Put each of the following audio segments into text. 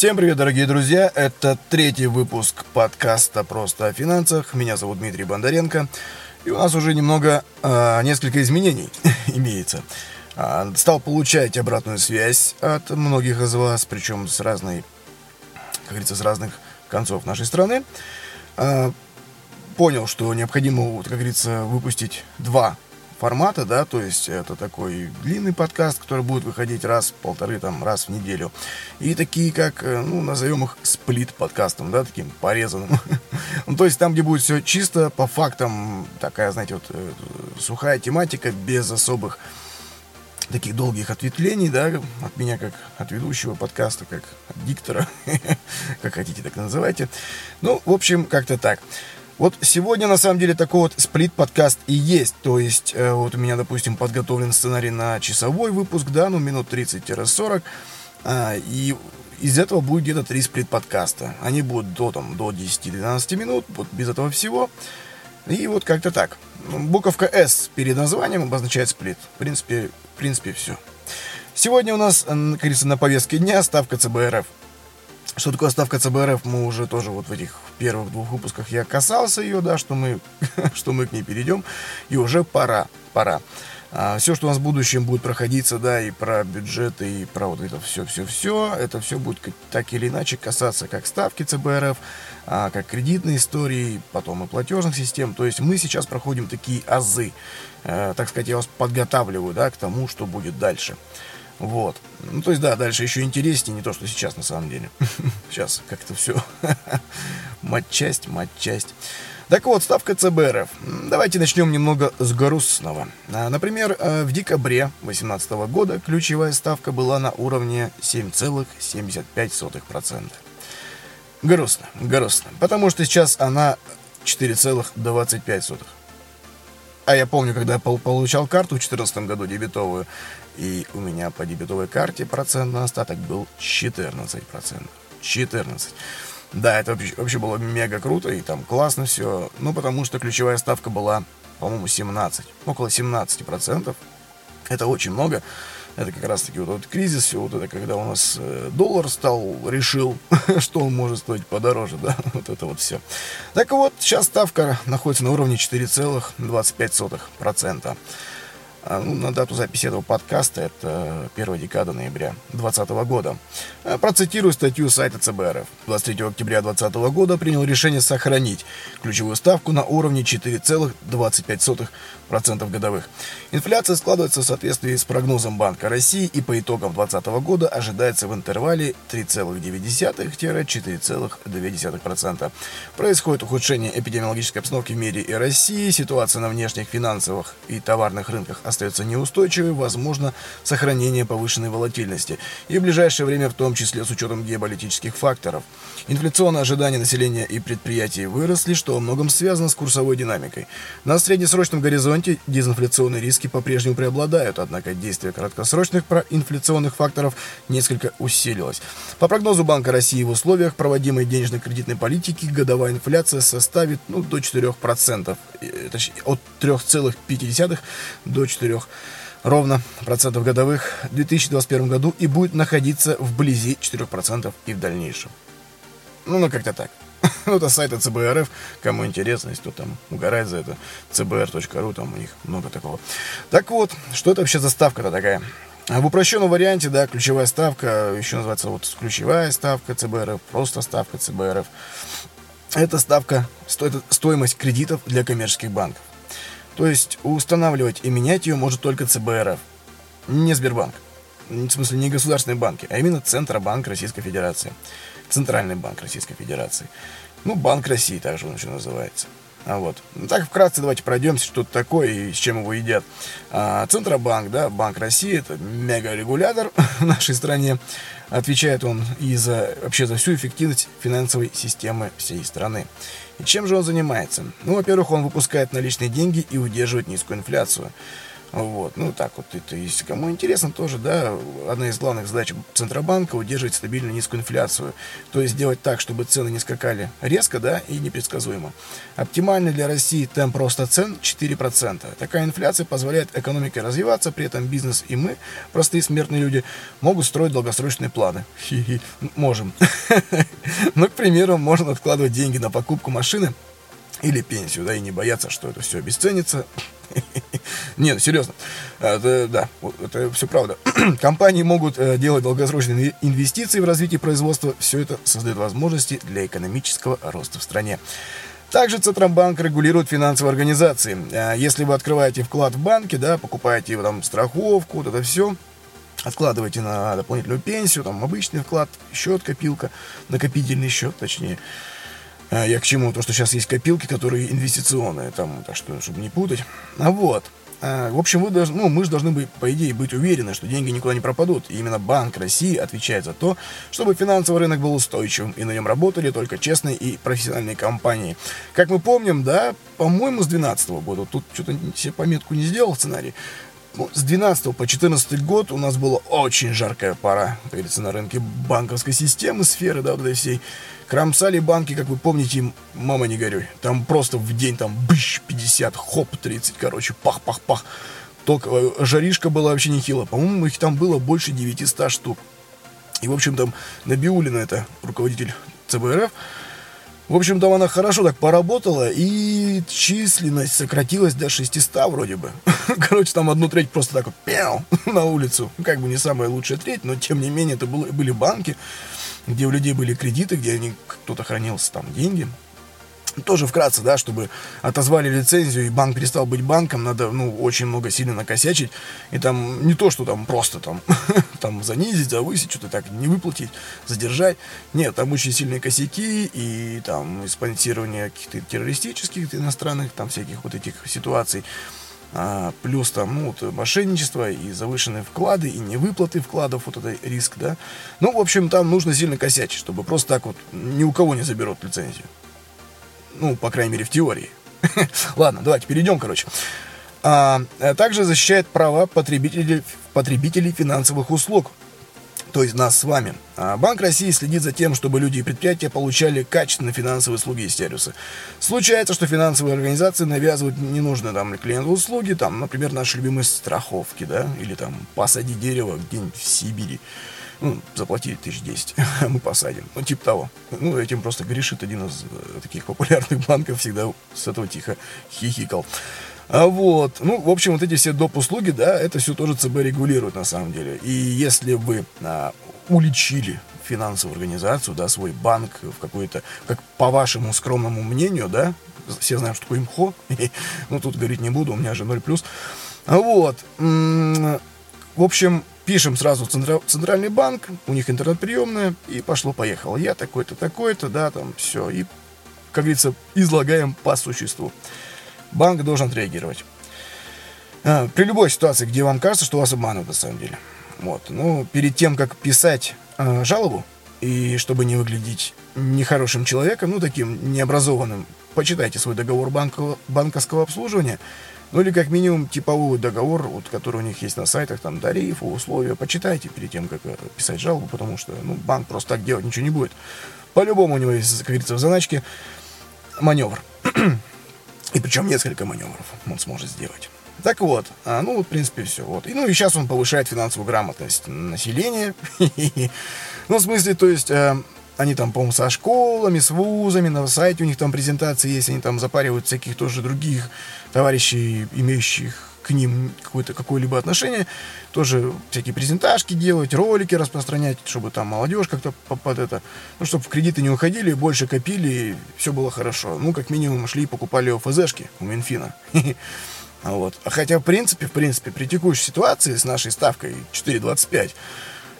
Всем привет, дорогие друзья! Это третий выпуск подкаста «Просто о финансах». Меня зовут Дмитрий Бондаренко. И у нас уже немного, э, несколько изменений имеется. Э, стал получать обратную связь от многих из вас, причем с разной, как говорится, с разных концов нашей страны. Э, понял, что необходимо, вот, как говорится, выпустить два формата, да, то есть это такой длинный подкаст, который будет выходить раз полторы, там, раз в неделю. И такие, как, э, ну, назовем их сплит-подкастом, да, таким порезанным. ну, то есть там, где будет все чисто, по фактам, такая, знаете, вот э, сухая тематика, без особых таких долгих ответвлений, да, от меня как от ведущего подкаста, как от диктора, как хотите, так называйте. Ну, в общем, как-то так. Вот сегодня, на самом деле, такой вот сплит-подкаст и есть. То есть, э, вот у меня, допустим, подготовлен сценарий на часовой выпуск, да, ну, минут 30-40. А, и из этого будет где-то три сплит-подкаста. Они будут до, там, до 10-12 минут, вот без этого всего. И вот как-то так. Буковка S перед названием обозначает сплит. В принципе, в принципе, все. Сегодня у нас, как говорится, на повестке дня ставка ЦБРФ. Что такое ставка ЦБРФ, мы уже тоже вот в этих первых двух выпусках я касался ее, да, что мы, что мы к ней перейдем, и уже пора, пора. А, все, что у нас в будущем будет проходиться, да, и про бюджеты, и про вот это все-все-все, это все будет так или иначе касаться как ставки ЦБРФ, а, как кредитной истории, потом и платежных систем. То есть мы сейчас проходим такие азы, э, так сказать, я вас подготавливаю, да, к тому, что будет дальше. Вот. Ну, то есть, да, дальше еще интереснее, не то, что сейчас на самом деле. Сейчас как-то все. Матчасть, матчасть. Так вот, ставка ЦБРФ. Давайте начнем немного с грустного. А, например, э, в декабре 2018 года ключевая ставка была на уровне 7,75%. Грустно, грустно. Потому что сейчас она 4,25%. А я помню, когда я получал карту в 2014 году дебетовую, и у меня по дебетовой карте процент на остаток был 14%. 14. Да, это вообще, было мега круто, и там классно все. Ну, потому что ключевая ставка была, по-моему, 17. Около 17%. Это очень много. Это как раз таки вот этот кризис, все вот это, когда у нас э, доллар стал, решил, что он может стоить подороже, да, вот это вот все. Так вот, сейчас ставка находится на уровне 4,25%. А, ну, на дату записи этого подкаста, это первая декада ноября 2020 года. А, процитирую статью сайта ЦБРФ. 23 октября 2020 года принял решение сохранить ключевую ставку на уровне 4,25% годовых. Инфляция складывается в соответствии с прогнозом Банка России и по итогам 2020 года ожидается в интервале 3,9-4,2%. Происходит ухудшение эпидемиологической обстановки в мире и России, ситуация на внешних финансовых и товарных рынках остается неустойчивой, возможно сохранение повышенной волатильности. И в ближайшее время в том числе с учетом геополитических факторов. Инфляционные ожидания населения и предприятий выросли, что во многом связано с курсовой динамикой. На среднесрочном горизонте дезинфляционные риски по-прежнему преобладают, однако действие краткосрочных проинфляционных факторов несколько усилилось. По прогнозу Банка России в условиях проводимой денежно-кредитной политики годовая инфляция составит ну, до 4%, э, точнее, от 3,5 до 4 4 ровно процентов годовых в 2021 году и будет находиться вблизи 4% и в дальнейшем. Ну, ну как-то так. ну, это сайт ЦБРФ, кому интересно, если кто там угорает за это, cbr.ru, там у них много такого. Так вот, что это вообще за ставка-то такая? В упрощенном варианте, да, ключевая ставка, еще называется вот ключевая ставка ЦБРФ, просто ставка ЦБРФ. Это ставка, стоимость кредитов для коммерческих банков. То есть устанавливать и менять ее может только ЦБРФ, не Сбербанк. В смысле, не государственные банки, а именно Центробанк Российской Федерации. Центральный банк Российской Федерации. Ну, Банк России также он еще называется. А вот. Ну, так, вкратце давайте пройдемся, что это такое и с чем его едят. А, Центробанк, да, Банк России, это мега-регулятор в нашей стране. Отвечает он и за, вообще за всю эффективность финансовой системы всей страны. И чем же он занимается? Ну, во-первых, он выпускает наличные деньги и удерживает низкую инфляцию. Вот, ну так вот, это если кому интересно тоже, да, одна из главных задач Центробанка удерживать стабильно низкую инфляцию, то есть сделать так, чтобы цены не скакали резко, да, и непредсказуемо. Оптимальный для России темп роста цен 4%. Такая инфляция позволяет экономике развиваться, при этом бизнес и мы, простые смертные люди, могут строить долгосрочные планы. Хи-хи, можем. Ну, к примеру, можно откладывать деньги на покупку машины или пенсию, да, и не бояться, что это все обесценится. Нет, серьезно. Это, да, это все правда. Компании могут э, делать долгосрочные инвестиции в развитие производства. Все это создает возможности для экономического роста в стране. Также Центробанк регулирует финансовые организации. Э, если вы открываете вклад в банке, да, покупаете там страховку, вот это все, откладываете на дополнительную пенсию, там обычный вклад, счет, копилка, накопительный счет, точнее, я к чему? То, что сейчас есть копилки, которые инвестиционные, там, так что, чтобы не путать. А вот. А, в общем, вы должны, ну, мы же должны быть, по идее, быть уверены, что деньги никуда не пропадут. И именно Банк России отвечает за то, чтобы финансовый рынок был устойчивым, и на нем работали только честные и профессиональные компании. Как мы помним, да, по-моему, с 2012 года, тут что-то себе пометку не сделал сценарий, с 12 по 14 год у нас была очень жаркая пора, как говорится, на рынке банковской системы, сферы, да, вот этой всей. Кромсали банки, как вы помните, мама не горюй. Там просто в день там быщ 50, хоп 30, короче, пах-пах-пах. Только э, жаришка была вообще нехило. По-моему, их там было больше 900 штук. И, в общем, там Набиулина, это руководитель ЦБРФ, в общем, там она хорошо так поработала, и численность сократилась до 600 вроде бы. Короче, там одну треть просто так вот пяу, на улицу. Как бы не самая лучшая треть, но тем не менее это были банки, где у людей были кредиты, где они кто-то хранился там деньги тоже вкратце, да, чтобы отозвали лицензию, и банк перестал быть банком, надо, ну, очень много сильно накосячить, и там не то, что там просто там, там занизить, завысить, что-то так не выплатить, задержать, нет, там очень сильные косяки, и там спонсирование каких-то террористических иностранных, там всяких вот этих ситуаций, а, плюс там, ну, вот, мошенничество и завышенные вклады, и невыплаты вкладов, вот это риск, да, ну, в общем, там нужно сильно косячить, чтобы просто так вот ни у кого не заберут лицензию. Ну, по крайней мере, в теории. Ладно, давайте перейдем, короче. А, а, также защищает права потребителей, потребителей финансовых услуг, то есть нас с вами. А Банк России следит за тем, чтобы люди и предприятия получали качественные финансовые услуги и сервисы. Случается, что финансовые организации навязывают ненужные там клиенту услуги, там, например, наши любимые страховки, да, или там посади дерево где-нибудь в Сибири ну, заплатили тысяч десять, мы посадим. Ну, типа того. Ну, этим просто грешит один из э, таких популярных банков, всегда с этого тихо хихикал. А вот, ну, в общем, вот эти все доп. услуги, да, это все тоже ЦБ регулирует на самом деле. И если вы а, уличили финансовую организацию, да, свой банк в какой-то, как по вашему скромному мнению, да, все знаем, что такое имхо, ну, тут говорить не буду, у меня же 0+. Вот, в общем, Пишем сразу в Центральный банк, у них интернет-приемная, и пошло-поехало. Я такой-то, такой-то, да, там все. И, как говорится, излагаем по существу. Банк должен отреагировать. А, при любой ситуации, где вам кажется, что вас обманывают на самом деле. Вот. Ну, перед тем, как писать э, жалобу, и чтобы не выглядеть нехорошим человеком, ну, таким необразованным, почитайте свой договор банка, банковского обслуживания, ну или как минимум типовой договор, вот, который у них есть на сайтах, там тарифы, условия, почитайте перед тем, как э, писать жалобу, потому что ну, банк просто так делать ничего не будет. По-любому у него есть, как говорится, в заначке маневр. И причем несколько маневров он сможет сделать. Так вот, а, ну, в принципе, все. Вот. И, ну, и сейчас он повышает финансовую грамотность населения. ну, в смысле, то есть, э, они там, по-моему, со школами, с вузами, на сайте у них там презентации есть, они там запаривают всяких тоже других товарищей, имеющих к ним какое-то какое-либо отношение, тоже всякие презентажки делать, ролики распространять, чтобы там молодежь как-то под это, ну, чтобы в кредиты не уходили, больше копили, все было хорошо. Ну, как минимум, шли и покупали ОФЗшки у Минфина. Вот. Хотя, в принципе, в принципе, при текущей ситуации с нашей ставкой 4,25,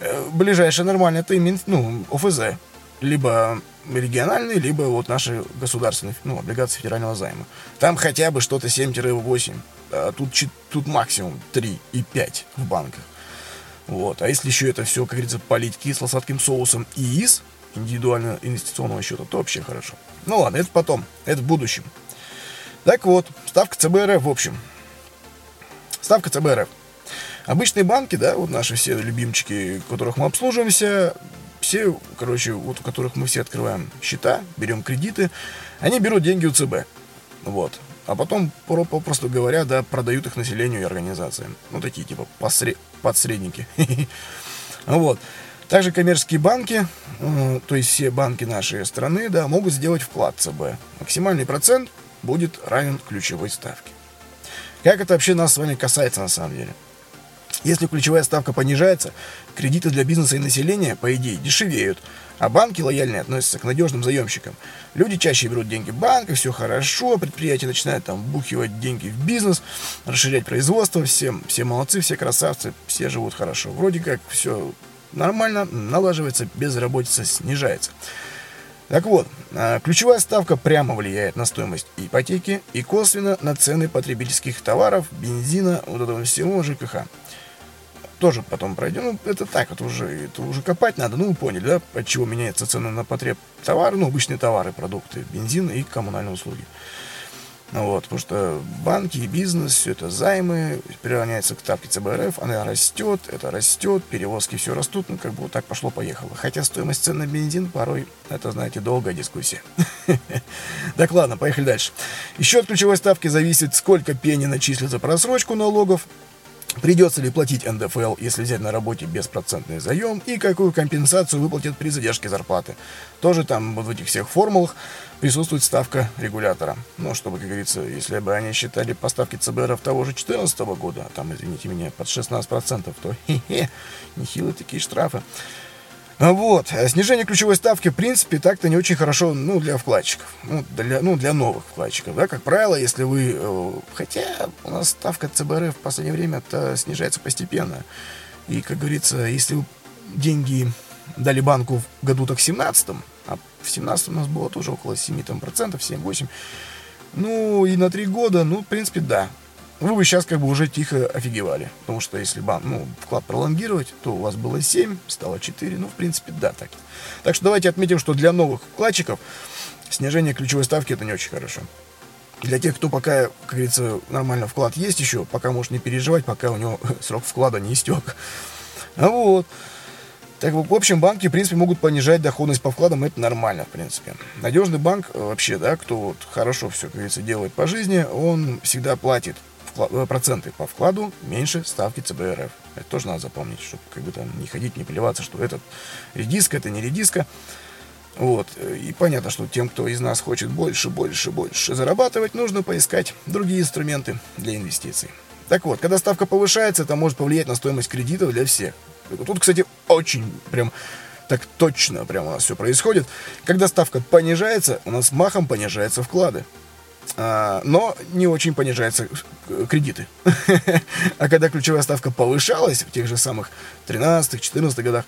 э, ближайшее нормальное это именно, ну, ОФЗ либо региональные, либо вот наши государственные, ну, облигации федерального займа. Там хотя бы что-то 7-8, а тут, тут максимум 3 и 5 в банках. Вот. А если еще это все, как говорится, полить кисло-сладким соусом и из индивидуального инвестиционного счета, то вообще хорошо. Ну ладно, это потом, это в будущем. Так вот, ставка ЦБРФ в общем. ставка ЦБ Обычные банки, да, вот наши все любимчики, которых мы обслуживаемся, все, короче, вот у которых мы все открываем счета, берем кредиты, они берут деньги у ЦБ. Вот. А потом, попросту говоря, да, продают их населению и организациям. Ну, такие, типа, посред... подсредники. Вот. Также коммерческие банки, э, то есть все банки нашей страны, да, могут сделать вклад ЦБ. Максимальный процент будет равен ключевой ставке. Как это вообще нас с вами касается на самом деле? Если ключевая ставка понижается, кредиты для бизнеса и населения, по идее, дешевеют, а банки лояльнее относятся к надежным заемщикам. Люди чаще берут деньги в банках, все хорошо, предприятия начинают там бухивать деньги в бизнес, расширять производство, все, все молодцы, все красавцы, все живут хорошо. Вроде как все нормально, налаживается, безработица снижается. Так вот, а, ключевая ставка прямо влияет на стоимость ипотеки и косвенно на цены потребительских товаров, бензина, вот этого всего ЖКХ. Тоже потом пройдем. Ну, это так, это уже, это уже копать надо. Ну, вы поняли, да, от чего меняется цена на потреб товары, ну, обычные товары, продукты, бензин и коммунальные услуги. Вот, потому что банки и бизнес, все это займы, приравняется к ставке ЦБРФ, она растет, это растет, перевозки все растут, ну как бы вот так пошло-поехало. Хотя стоимость цен на бензин порой, это, знаете, долгая дискуссия. Так, ладно, поехали дальше. Еще от ключевой ставки зависит, сколько пени за просрочку налогов, Придется ли платить НДФЛ, если взять на работе беспроцентный заем, и какую компенсацию выплатят при задержке зарплаты. Тоже там вот в этих всех формулах присутствует ставка регулятора. Ну, чтобы, как говорится, если бы они считали поставки ЦБРов того же 2014 года, а там, извините меня, под 16%, то хе-хе, нехилые такие штрафы. Вот. А снижение ключевой ставки, в принципе, так-то не очень хорошо, ну, для вкладчиков. Ну, для, ну, для новых вкладчиков, да. Как правило, если вы... Э, хотя у нас ставка ЦБРФ в последнее время-то снижается постепенно. И, как говорится, если деньги дали банку в году так 17 а в 17 у нас было тоже около 7 там, процентов, 7-8, ну, и на 3 года, ну, в принципе, да, вы бы сейчас как бы уже тихо офигевали. Потому что если банк, ну, вклад пролонгировать, то у вас было 7, стало 4. Ну, в принципе, да, так. Так что давайте отметим, что для новых вкладчиков снижение ключевой ставки это не очень хорошо. Для тех, кто пока, как говорится, нормально вклад есть еще, пока может не переживать, пока у него срок вклада не истек. А вот. Так, в общем, банки, в принципе, могут понижать доходность по вкладам, это нормально, в принципе. Надежный банк э, вообще, да, кто вот хорошо все, как говорится, делает по жизни, он всегда платит Э, проценты по вкладу меньше ставки ЦБРФ. Это тоже надо запомнить, чтобы как бы там не ходить, не плеваться, что этот редиска, это не редиска. Вот. И понятно, что тем, кто из нас хочет больше, больше, больше зарабатывать, нужно поискать другие инструменты для инвестиций. Так вот, когда ставка повышается, это может повлиять на стоимость кредитов для всех. Тут, кстати, очень прям так точно прямо у нас все происходит. Когда ставка понижается, у нас махом понижаются вклады. А, но не очень понижаются кредиты. а когда ключевая ставка повышалась в тех же самых 13-14 годах,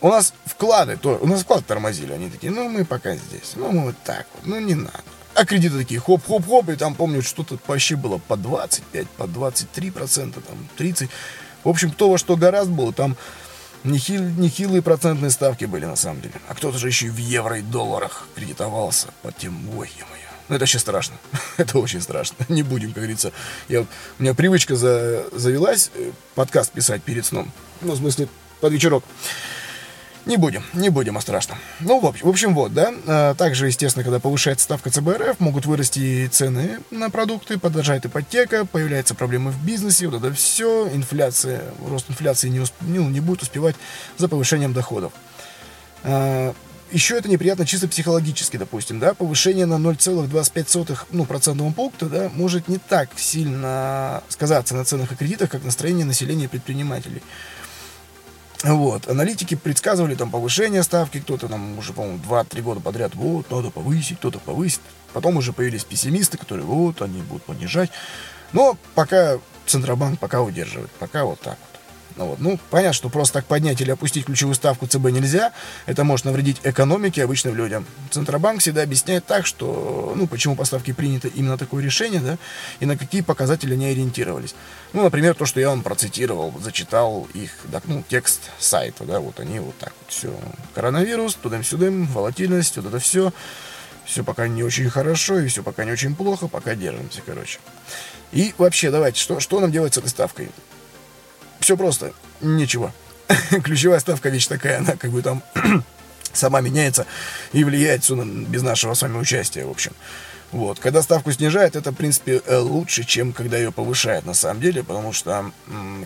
у нас вклады, то, у нас вклад тормозили. Они такие, ну мы пока здесь, ну мы вот так вот, ну не надо. А кредиты такие хоп-хоп-хоп, и там, помню, что-то вообще было по 25, по 23 процента, там 30. В общем, кто во что гораздо было, там нехил, нехилые процентные ставки были на самом деле. А кто-то же еще и в евро и долларах кредитовался под тем, ой, ё ну, это вообще страшно. это очень страшно. Не будем, как говорится. Я, у меня привычка за, завелась э, подкаст писать перед сном. Ну, в смысле, под вечерок. Не будем, не будем, а страшно. Ну, в общем, в общем вот, да. А, также, естественно, когда повышается ставка ЦБРФ, могут вырасти цены на продукты, подорожает ипотека, появляются проблемы в бизнесе, вот это все, инфляция, рост инфляции не, усп... ну, не будет успевать за повышением доходов. Еще это неприятно чисто психологически, допустим, да, повышение на 0,25 ну, процентного пункта, да, может не так сильно сказаться на ценах и кредитах, как настроение населения и предпринимателей. Вот. Аналитики предсказывали там повышение ставки, кто-то там уже, по-моему, 2-3 года подряд, вот, надо повысить, кто-то повысит. Потом уже появились пессимисты, которые, вот, они будут понижать. Но пока Центробанк пока удерживает, пока вот так вот. Ну, вот. ну, понятно, что просто так поднять или опустить ключевую ставку ЦБ нельзя. Это может навредить экономике обычным людям. Центробанк всегда объясняет так, что, ну, почему поставки принято именно такое решение, да, и на какие показатели они ориентировались. Ну, например, то, что я вам процитировал, зачитал их, да, ну, текст сайта, да, вот они вот так вот все. Коронавирус, туда-сюда, волатильность, вот это все. Все пока не очень хорошо, и все пока не очень плохо, пока держимся, короче. И вообще, давайте, что, что нам делать с этой ставкой? Все просто, ничего. Ключевая ставка вещь такая, она как бы там сама меняется и влияет все без нашего с вами участия, в общем. Вот. Когда ставку снижает, это, в принципе, э, лучше, чем когда ее повышает, на самом деле, потому что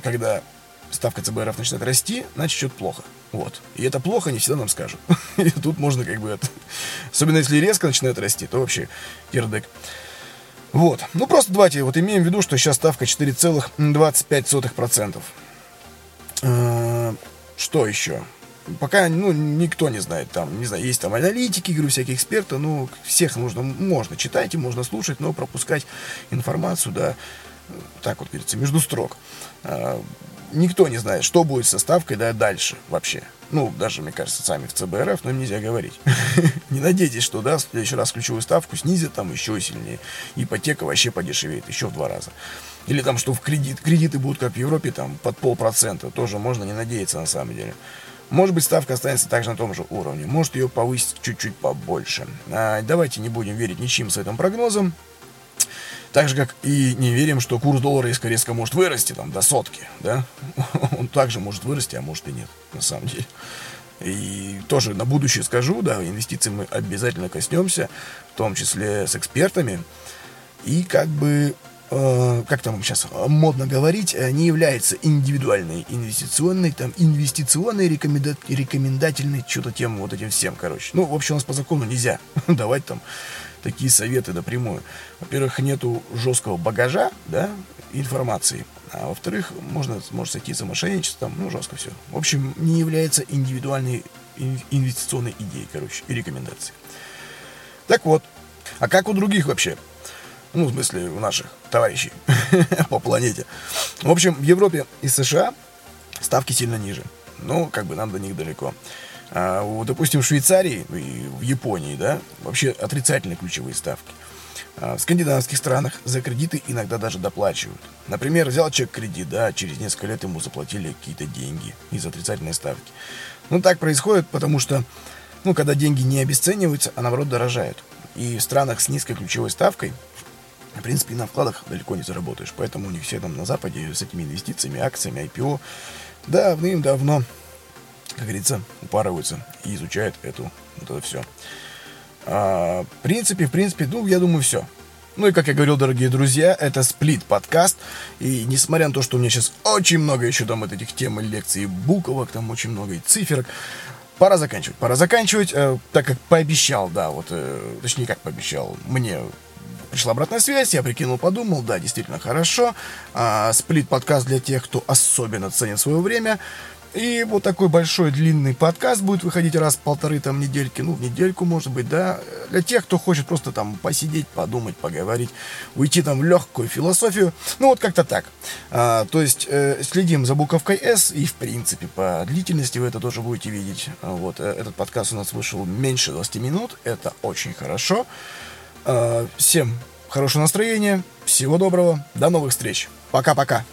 когда ставка ЦБРФ начинает расти, значит, что-то плохо. Вот. И это плохо не всегда нам скажут. И тут можно как бы это... Особенно если резко начинает расти, то вообще кирдык. Вот. Ну, просто давайте вот имеем в виду, что сейчас ставка 4,25%. Э, что еще? Пока, ну, никто не знает, там, не знаю, есть там аналитики, говорю, всякие эксперты, ну, всех нужно, можно читать и можно слушать, но пропускать информацию, да, так вот, говорится, между строк. Э, никто не знает, что будет со ставкой, да, дальше вообще. Ну, даже, мне кажется, сами в ЦБРФ, но им нельзя говорить. Не надейтесь, что, да, в следующий раз ключевую ставку снизят там еще сильнее. Ипотека вообще подешевеет еще в два раза. Или там, что в кредит, кредиты будут, как в Европе, там, под полпроцента. Тоже можно не надеяться на самом деле. Может быть, ставка останется также на том же уровне. Может, ее повысить чуть-чуть побольше. А, давайте не будем верить ничьим с этим прогнозом. Так же, как и не верим, что курс доллара резко резко может вырасти там до сотки, да? Он также может вырасти, а может и нет, на самом деле. И тоже на будущее скажу, да, инвестиций мы обязательно коснемся, в том числе с экспертами. И как бы, э, как там сейчас модно говорить, э, не является индивидуальной инвестиционной, там, инвестиционной рекоменда рекомендательной, что-то тем вот этим всем, короче. Ну, в общем, у нас по закону нельзя давать там такие советы напрямую. Во-первых, нету жесткого багажа, да, информации. А во-вторых, можно, может сойти за мошенничество, там, ну, жестко все. В общем, не является индивидуальной инвестиционной идеей, короче, и рекомендацией. Так вот, а как у других вообще? Ну, в смысле, у наших товарищей по планете. В общем, в Европе и США ставки сильно ниже. Ну, как бы нам до них далеко. А, у, допустим, в Швейцарии и в Японии, да, вообще отрицательные ключевые ставки. А, в скандинавских странах за кредиты иногда даже доплачивают. Например, взял человек кредит, да, через несколько лет ему заплатили какие-то деньги из отрицательной ставки. Ну, так происходит, потому что, ну, когда деньги не обесцениваются, а наоборот дорожают. И в странах с низкой ключевой ставкой, в принципе, на вкладах далеко не заработаешь. Поэтому у них все там на Западе с этими инвестициями, акциями, IPO давным-давно как говорится, упарываются и изучают эту, вот это все. А, в принципе, в принципе, ну, я думаю, все. Ну и, как я говорил, дорогие друзья, это сплит подкаст. И несмотря на то, что у меня сейчас очень много еще там вот этих тем и лекций, буквок, там очень много и циферок, пора заканчивать. Пора заканчивать, э, так как пообещал, да, вот, э, точнее, как пообещал, мне пришла обратная связь, я прикинул, подумал, да, действительно хорошо. А, сплит подкаст для тех, кто особенно ценит свое время. И вот такой большой длинный подкаст будет выходить раз в полторы там недельки, ну, в недельку, может быть, да, для тех, кто хочет просто там посидеть, подумать, поговорить, уйти там в легкую философию, ну, вот как-то так. А, то есть э, следим за буковкой S, и, в принципе, по длительности вы это тоже будете видеть. Вот, э, этот подкаст у нас вышел меньше 20 минут, это очень хорошо. Всем хорошего настроения, всего доброго, до новых встреч, пока-пока.